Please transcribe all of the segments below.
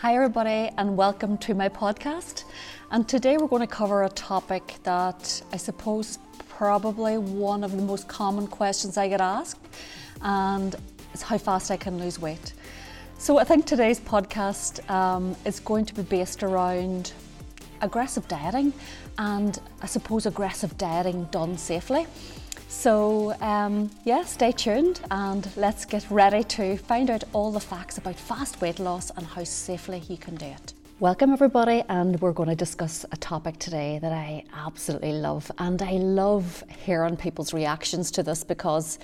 Hi, everybody, and welcome to my podcast. And today we're going to cover a topic that I suppose probably one of the most common questions I get asked, and it's how fast I can lose weight. So I think today's podcast um, is going to be based around aggressive dieting and I suppose aggressive dieting done safely. So, um, yeah, stay tuned and let's get ready to find out all the facts about fast weight loss and how safely you can do it. Welcome, everybody, and we're going to discuss a topic today that I absolutely love. And I love hearing people's reactions to this because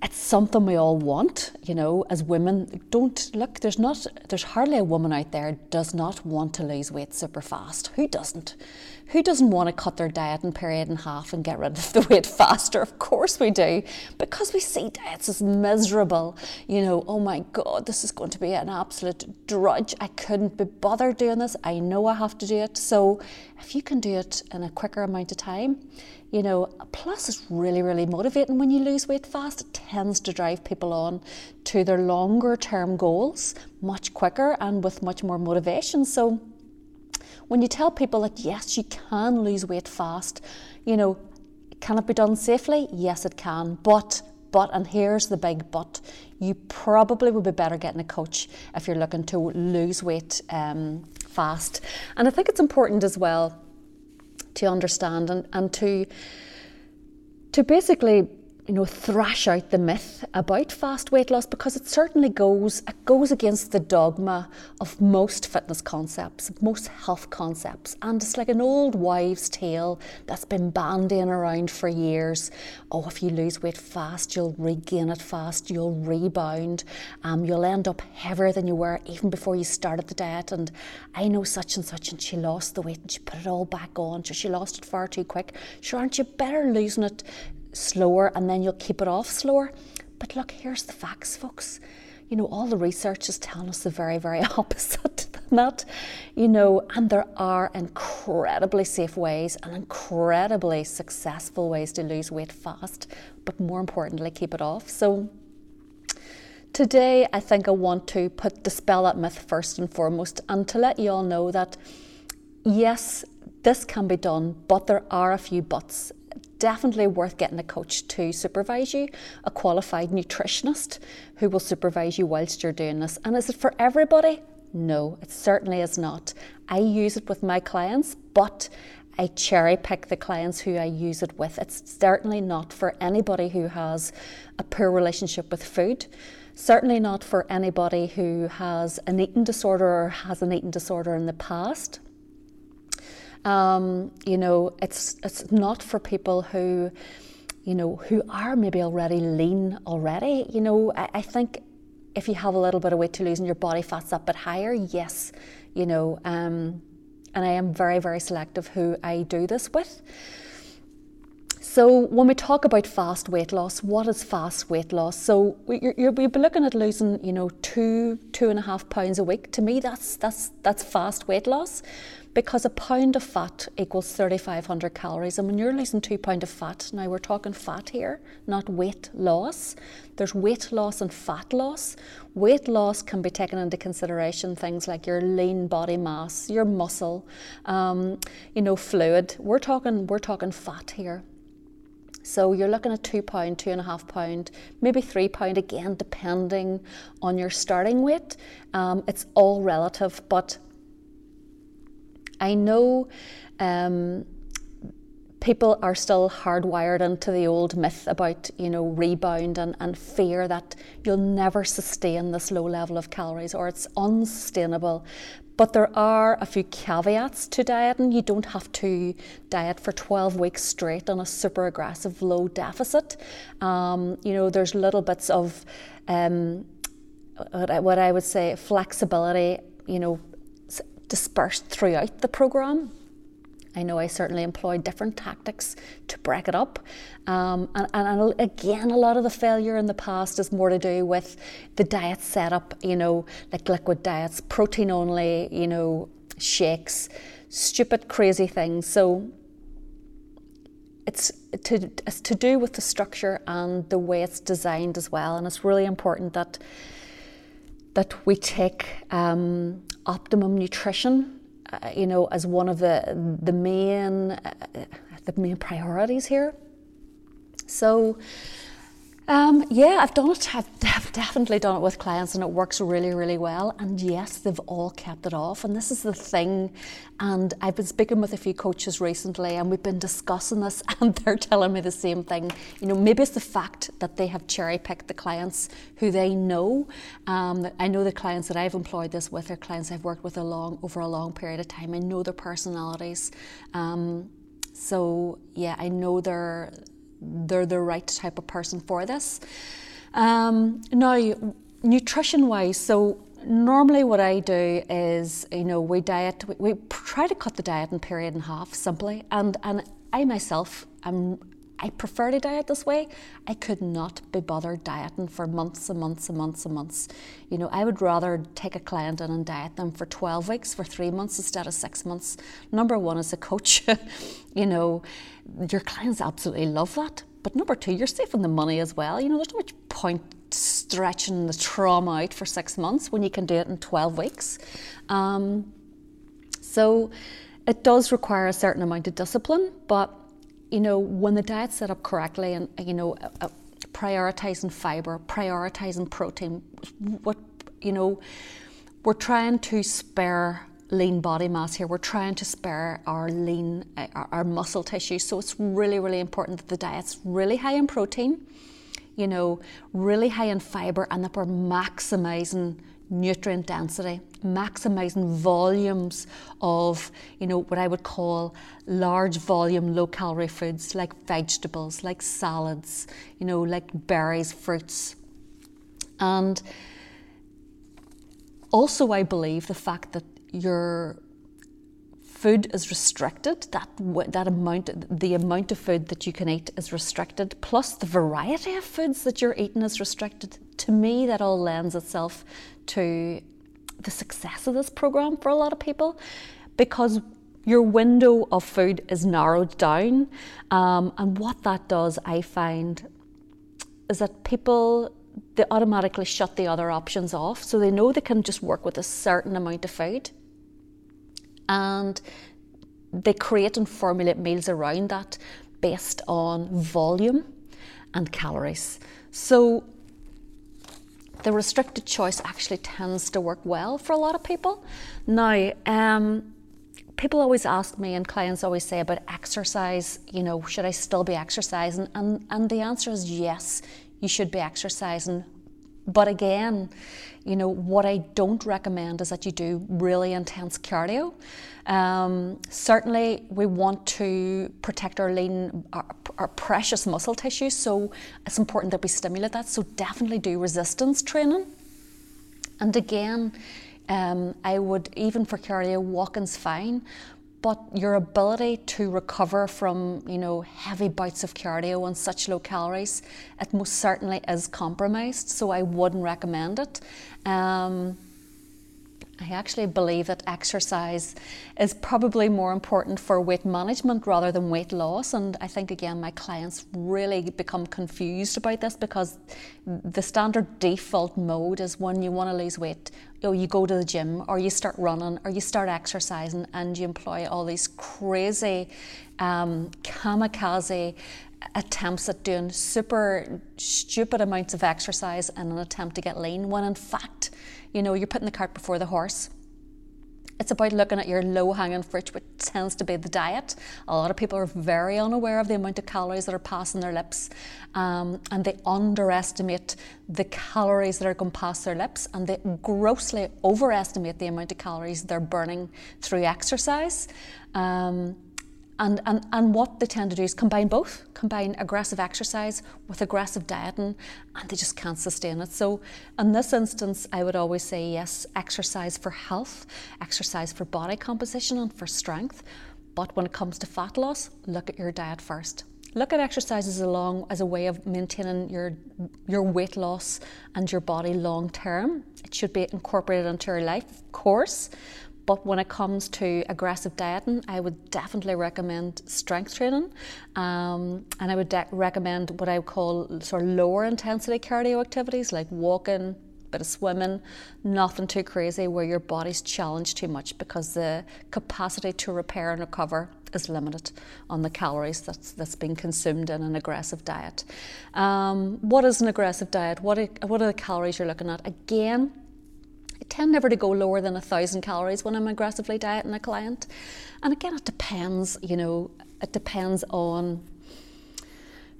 it's something we all want, you know, as women. Don't look, there's not, there's hardly a woman out there does not want to lose weight super fast. Who doesn't? Who doesn't want to cut their diet and period in half and get rid of the weight faster? Of course we do, because we see diets as miserable. You know, oh my God, this is going to be an absolute drudge. I couldn't be bothered doing this. I know I have to do it. So if you can do it in a quicker amount of time, you know, plus it's really, really motivating when you lose weight fast. It tends to drive people on to their longer term goals much quicker and with much more motivation. So when you tell people that yes, you can lose weight fast, you know, can it be done safely? Yes, it can. But but, and here's the big but, you probably would be better getting a coach if you're looking to lose weight um, fast. And I think it's important as well to understand and, and to to basically you know, thrash out the myth about fast weight loss because it certainly goes it goes against the dogma of most fitness concepts, most health concepts, and it's like an old wives' tale that's been bandying around for years. Oh, if you lose weight fast, you'll regain it fast, you'll rebound, um, you'll end up heavier than you were even before you started the diet. And I know such and such, and she lost the weight and she put it all back on, so she lost it far too quick. Sure, aren't you better losing it? Slower and then you'll keep it off slower. But look, here's the facts, folks. You know, all the research is telling us the very, very opposite than that. You know, and there are incredibly safe ways and incredibly successful ways to lose weight fast, but more importantly, keep it off. So, today I think I want to put dispel that myth first and foremost and to let you all know that yes, this can be done, but there are a few buts definitely worth getting a coach to supervise you, a qualified nutritionist who will supervise you whilst you're doing this. And is it for everybody? No, it certainly is not. I use it with my clients, but I cherry pick the clients who I use it with. It's certainly not for anybody who has a poor relationship with food. Certainly not for anybody who has an eating disorder or has an eating disorder in the past. Um, you know, it's it's not for people who, you know, who are maybe already lean already. You know, I, I think if you have a little bit of weight to lose and your body fat's up but higher, yes, you know, um, and I am very, very selective who I do this with. So when we talk about fast weight loss, what is fast weight loss? So you're, you'll be looking at losing, you know, two, two and a half pounds a week. To me, that's that's that's fast weight loss because a pound of fat equals 3,500 calories. And when you're losing two pound of fat, now we're talking fat here, not weight loss. There's weight loss and fat loss. Weight loss can be taken into consideration things like your lean body mass, your muscle, um, you know, fluid. We're talking we're talking fat here. So you're looking at two pound, two and a half pound, maybe three pound again, depending on your starting weight. Um, it's all relative, but I know um, people are still hardwired into the old myth about you know rebound and, and fear that you'll never sustain this low level of calories or it's unsustainable but there are a few caveats to dieting. You don't have to diet for 12 weeks straight on a super aggressive low deficit. Um, you know, there's little bits of um, what I would say flexibility, you know, dispersed throughout the programme. I know I certainly employed different tactics to break it up. Um, and, and, again, a lot of the failure in the past is more to do with the diet setup, you know, like liquid diets, protein only, you know, shakes, stupid, crazy things. So it's to, it's to do with the structure and the way it's designed as well. And it's really important that that we take um, optimum nutrition, uh, you know, as one of the the main uh, the main priorities here. So um, yeah, I've done it. I've, definitely done it with clients, and it works really, really well. And yes, they've all kept it off. And this is the thing. And I've been speaking with a few coaches recently, and we've been discussing this, and they're telling me the same thing. You know, maybe it's the fact that they have cherry picked the clients who they know. Um, I know the clients that I've employed this with are clients I've worked with a long over a long period of time. I know their personalities. Um, so yeah, I know they're they're the right type of person for this. Um, now, nutrition wise, so normally what I do is, you know, we diet, we, we, try to cut the diet in period in half simply. And, and I myself, am I prefer to diet this way. I could not be bothered dieting for months and months and months and months. You know, I would rather take a client in and diet them for 12 weeks, for three months instead of six months. Number one, as a coach, you know, your clients absolutely love that. But number two, you're saving the money as well. You know, there's no much point stretching the trauma out for six months when you can do it in 12 weeks. Um, so it does require a certain amount of discipline, but you know, when the diet's set up correctly and, you know, uh, uh, prioritizing fiber, prioritizing protein, what, you know, we're trying to spare lean body mass here. We're trying to spare our lean, uh, our, our muscle tissue. So it's really, really important that the diet's really high in protein, you know, really high in fiber, and that we're maximizing nutrient density, maximizing volumes of, you know, what I would call large volume, low calorie foods like vegetables, like salads, you know, like berries, fruits. And also, I believe the fact that your food is restricted, that, that amount, the amount of food that you can eat is restricted, plus the variety of foods that you're eating is restricted. To me, that all lends itself to the success of this program for a lot of people because your window of food is narrowed down. Um, and what that does, I find, is that people they automatically shut the other options off. So they know they can just work with a certain amount of food. And they create and formulate meals around that based on volume and calories. So the restricted choice actually tends to work well for a lot of people. Now, um, people always ask me, and clients always say about exercise, you know, should I still be exercising? And, and the answer is yes, you should be exercising. But again, you know, what I don't recommend is that you do really intense cardio. Um, certainly, we want to protect our lean, our, our, precious muscle tissue, so it's important that we stimulate that. So, definitely do resistance training. And again, um, I would, even for cardio, walking's fine, but your ability to recover from you know heavy bouts of cardio on such low calories it most certainly is compromised so i wouldn't recommend it. Um, I actually believe that exercise is probably more important for weight management rather than weight loss. And I think, again, my clients really become confused about this because the standard default mode is when you want to lose weight, you, know, you go to the gym or you start running or you start exercising and you employ all these crazy um, kamikaze attempts at doing super stupid amounts of exercise in an attempt to get lean when in fact you know, you're putting the cart before the horse. It's about looking at your low hanging fruit, which tends to be the diet. A lot of people are very unaware of the amount of calories that are passing their lips, um, and they underestimate the calories that are going past their lips, and they grossly overestimate the amount of calories they're burning through exercise. Um, and, and, and what they tend to do is combine both, combine aggressive exercise with aggressive dieting, and they just can't sustain it. So, in this instance, I would always say yes, exercise for health, exercise for body composition and for strength. But when it comes to fat loss, look at your diet first. Look at exercise as, long, as a way of maintaining your, your weight loss and your body long term. It should be incorporated into your life, of course, but when it comes to aggressive dieting, I would definitely recommend strength training. Um, and I would de- recommend what I would call sort of lower intensity cardio activities like walking, bit of swimming, nothing too crazy where your body's challenged too much because the capacity to repair and recover is limited on the calories that's, that's being consumed in an aggressive diet. Um, what is an aggressive diet? What are, what are the calories you're looking at? Again, Tend never to go lower than a thousand calories when I'm aggressively dieting a client. And again, it depends, you know, it depends on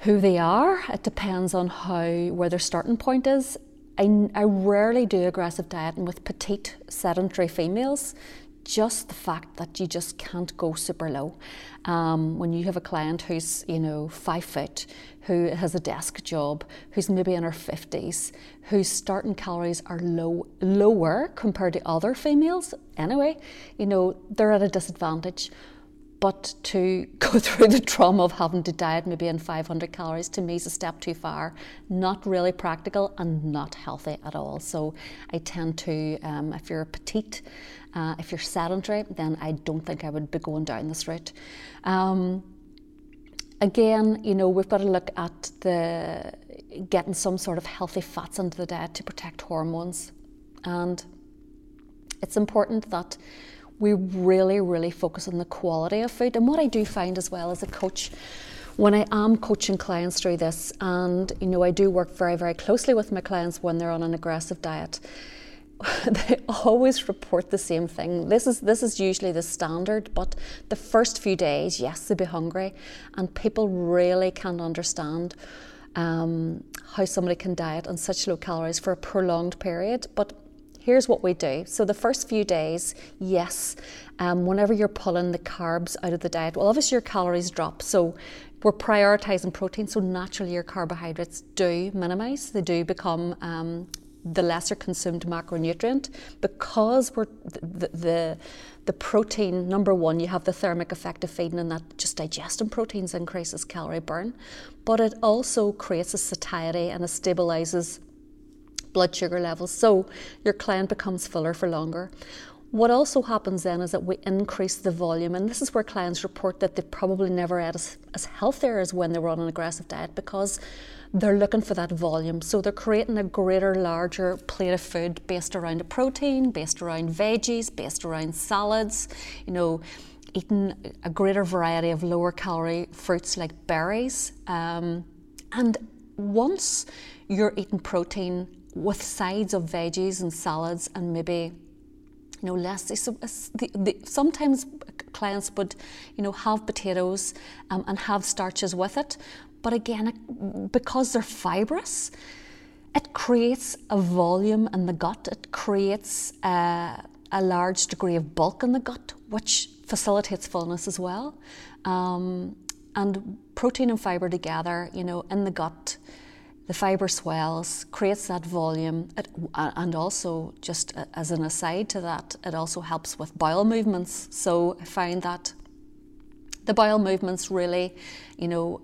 who they are. It depends on how where their starting point is. I, I rarely do aggressive dieting with petite sedentary females just the fact that you just can't go super low. Um, when you have a client who's, you know, five foot, who has a desk job, who's maybe in her 50s, whose starting calories are low, lower compared to other females, anyway, you know, they're at a disadvantage. But to go through the trauma of having to diet maybe in 500 calories to me is a step too far, not really practical and not healthy at all. So I tend to, um, if you're petite, uh, if you're sedentary, then I don't think I would be going down this route. Um, again, you know, we've got to look at the getting some sort of healthy fats into the diet to protect hormones. And it's important that we really, really focus on the quality of food. And what I do find as well as a coach, when I am coaching clients through this, and you know, I do work very, very closely with my clients when they're on an aggressive diet, they always report the same thing. This is this is usually the standard, but the first few days, yes, they'll be hungry, and people really can't understand um, how somebody can diet on such low calories for a prolonged period. But here's what we do. So the first few days, yes, um, whenever you're pulling the carbs out of the diet, well, obviously your calories drop. So we're prioritizing protein, so naturally your carbohydrates do minimize. They do become um, the lesser consumed macronutrient because we're the, the, the protein number one you have the thermic effect of feeding and that just digesting proteins increases calorie burn but it also creates a satiety and it stabilizes blood sugar levels. So your client becomes fuller for longer what also happens then is that we increase the volume, and this is where clients report that they probably never ate as, as healthier as when they were on an aggressive diet because they're looking for that volume. So they're creating a greater, larger plate of food based around a protein, based around veggies, based around salads, you know, eating a greater variety of lower calorie fruits like berries. Um, and once you're eating protein with sides of veggies and salads and maybe know less the, the, sometimes clients would you know have potatoes um, and have starches with it but again, because they're fibrous, it creates a volume in the gut. It creates a, a large degree of bulk in the gut, which facilitates fullness as well. Um, and protein and fibre together, you know, in the gut, the fibre swells, creates that volume, it, and also, just as an aside to that, it also helps with bowel movements. So I find that the bowel movements really, you know,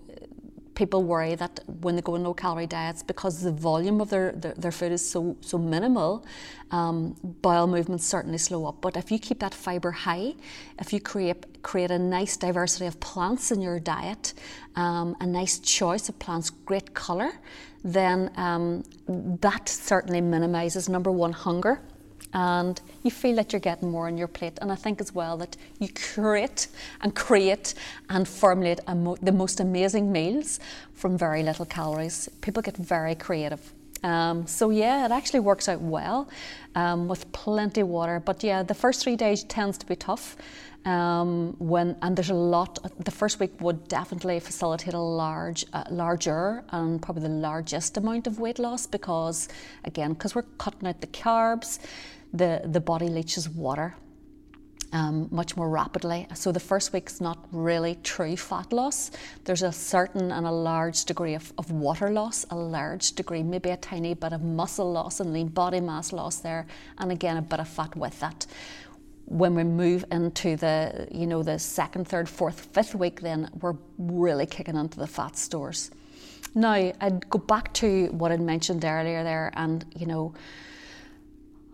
people worry that when they go on low calorie diets, because the volume of their, their, their food is so, so minimal, um, bowel movements certainly slow up. But if you keep that fibre high, if you create, create a nice diversity of plants in your diet, um, a nice choice of plants, great colour, then um, that certainly minimises number one, hunger and you feel that you're getting more on your plate. And I think as well that you curate and create and formulate mo- the most amazing meals from very little calories. People get very creative. Um, so yeah, it actually works out well um, with plenty of water. But yeah, the first three days tends to be tough. Um, when and there's a lot. The first week would definitely facilitate a large, uh, larger, and probably the largest amount of weight loss because again, because we're cutting out the carbs, the, the body leaches water um, much more rapidly. So the first week's not really true fat loss. There's a certain and a large degree of, of water loss, a large degree, maybe a tiny bit of muscle loss and lean body mass loss there, and again a bit of fat with that. When we move into the, you know, the second, third, fourth, fifth week, then we're really kicking into the fat stores. Now, I'd go back to what I mentioned earlier there, and you know,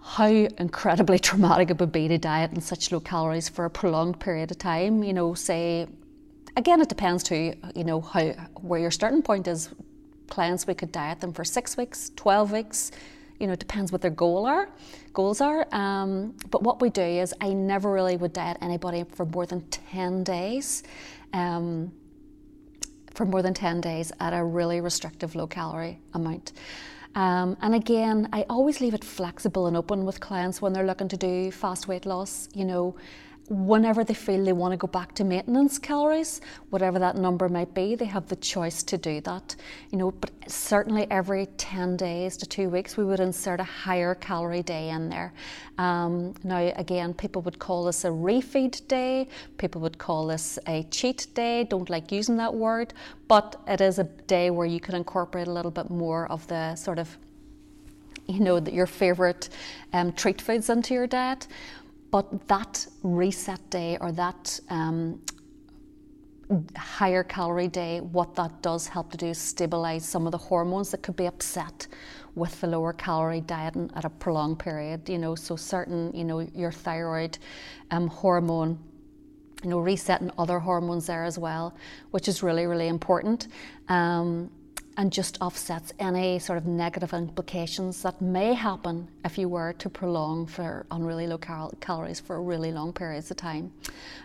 how incredibly traumatic it would be to diet in such low calories for a prolonged period of time. You know, say, again, it depends too, you know, how where your starting point is. Clients, we could diet them for six weeks, 12 weeks, You know, it depends what their goal are, goals are. Um, but what we do is I never really would diet anybody for more than 10 days. Um, for more than 10 days at a really restrictive low calorie amount. Um, and again, I always leave it flexible and open with clients when they're looking to do fast weight loss. You know, whenever they feel they want to go back to maintenance calories, whatever that number might be, they have the choice to do that. You know, but certainly every 10 days to two weeks, we would insert a higher calorie day in there. Um, now, again, people would call this a refeed day, people would call this a cheat day, don't like using that word, but it is a day where you can incorporate a little bit more of the sort of you know, your favourite um, treat foods into your diet. But that reset day or that um, higher calorie day, what that does help to do is stabilize some of the hormones that could be upset with the lower calorie diet at a prolonged period. You know, so certain, you know, your thyroid um, hormone you know, resetting other hormones there as well, which is really, really important. Um, and just offsets any sort of negative implications that may happen if you were to prolong for on really low cal- calories for really long periods of time.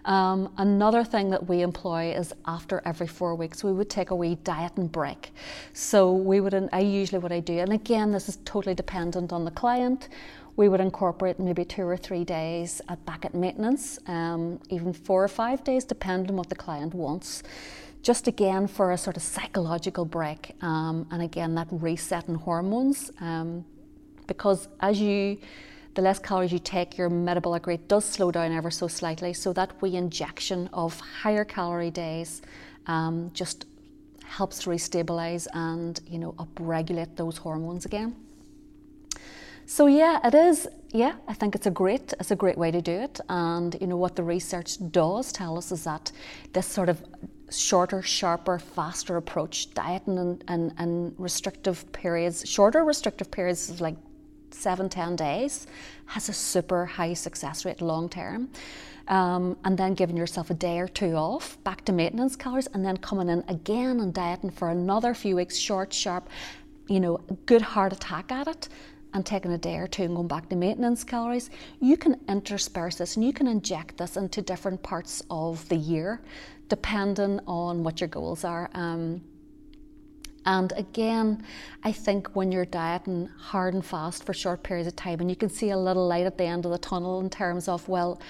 Um, another thing that we employ is after every four weeks we would take a wee diet and break. So we would, I usually what I do, and again this is totally dependent on the client. We would incorporate maybe two or three days at back at maintenance, um, even four or five days, depending on what the client wants just again for a sort of psychological break um, and again that reset in hormones um, because as you the less calories you take your metabolic rate does slow down ever so slightly so that wee injection of higher calorie days um, just helps to restabilize and you know upregulate those hormones again so yeah, it is. Yeah, I think it's a great it's a great way to do it. And you know what the research does tell us is that this sort of shorter, sharper, faster approach, dieting and, and, and restrictive periods, shorter restrictive periods like seven, ten days, has a super high success rate long term. Um, and then giving yourself a day or two off, back to maintenance calories, and then coming in again and dieting for another few weeks, short, sharp, you know, good hard attack at it, and taking a day or two and going back to maintenance calories, you can intersperse this and you can inject this into different parts of the year depending on what your goals are. Um, and again, I think when you're dieting hard and fast for short periods of time, and you can see a little light at the end of the tunnel in terms of, well,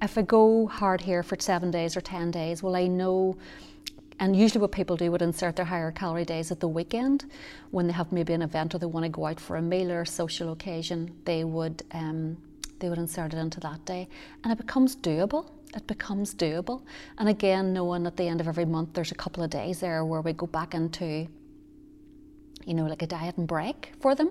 if I go hard here for seven days or 10 days, well, I know. And usually, what people do would insert their higher calorie days at the weekend when they have maybe an event or they want to go out for a meal or a social occasion. They would um, they would insert it into that day, and it becomes doable it becomes doable. And again, knowing at the end of every month there's a couple of days there where we go back into, you know, like a diet and break for them.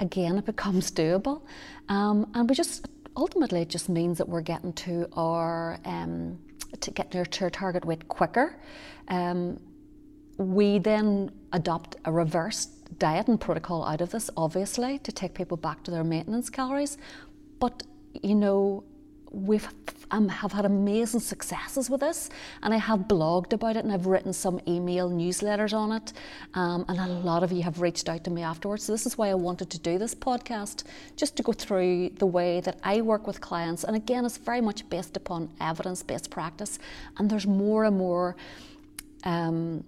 Again, it becomes doable. Um, and we just ultimately it just means that we're getting to our um, to get to our target weight quicker. Um, we then adopt a reverse diet and protocol out of this, obviously, to take people back to their maintenance calories. But you know, we've um, have had amazing successes with this, and I have blogged about it, and I've written some email newsletters on it, um, and a lot of you have reached out to me afterwards. So this is why I wanted to do this podcast, just to go through the way that I work with clients, and again, it's very much based upon evidence-based practice, and there's more and more. Um,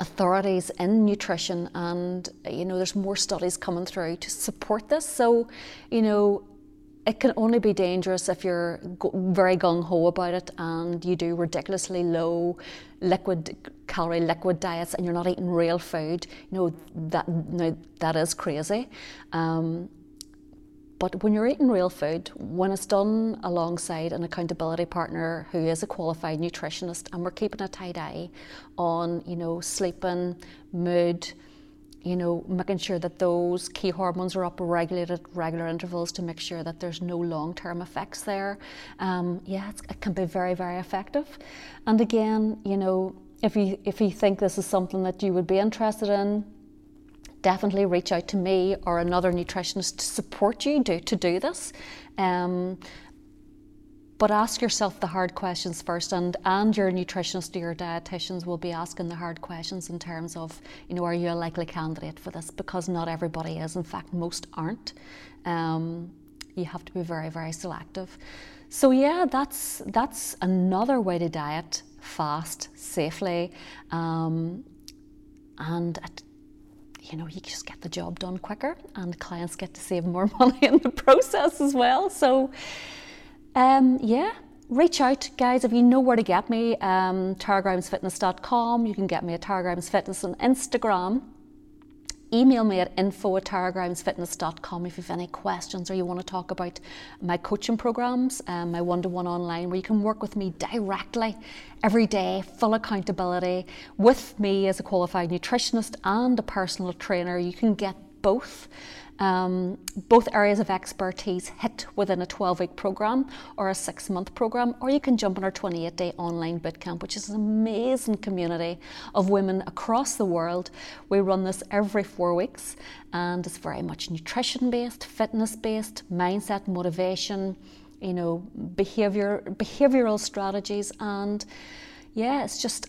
authorities in nutrition and you know there's more studies coming through to support this so you know it can only be dangerous if you're very gung ho about it and you do ridiculously low liquid calorie liquid diets and you're not eating real food. You know that no, that is crazy. Um, but when you're eating real food, when it's done alongside an accountability partner who is a qualified nutritionist, and we're keeping a tight eye on, you know, sleeping, mood, you know, making sure that those key hormones are up regulated at regular intervals to make sure that there's no long term effects there. Um, yeah, it can be very, very effective. And again, you know, if you, if you think this is something that you would be interested in, definitely reach out to me or another nutritionist to support you do, to do this. Um, but ask yourself the hard questions first and and your nutritionist or your dietitians will be asking the hard questions in terms of you know are you a likely candidate for this? Because not everybody is. In fact most aren't. Um, you have to be very very selective. So yeah that's that's another way to diet fast safely. Um, and at, you know you just get the job done quicker and clients get to save more money in the process as well. So um, yeah, reach out, guys. If you know where to get me, um, taragramsfitness.com. You can get me at taragramsfitness on Instagram. Email me at info at taragramsfitness.com if you have any questions or you want to talk about my coaching programs, um, my one to one online, where you can work with me directly every day, full accountability with me as a qualified nutritionist and a personal trainer. You can get both um, both areas of expertise hit within a 12 week program or a six month program, or you can jump on our 28 day online bootcamp, which is an amazing community of women across the world. We run this every four weeks and it's very much nutrition based, fitness based, mindset, motivation, you know, behavior, behavioral strategies, and yeah, it's just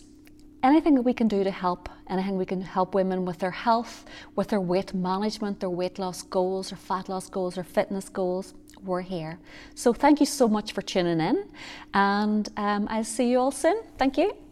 anything that we can do to help, anything we can help women with their health, with their weight management, their weight loss goals, or fat loss goals, or fitness goals, we're here. So thank you so much for tuning in, and um, I'll see you all soon. Thank you.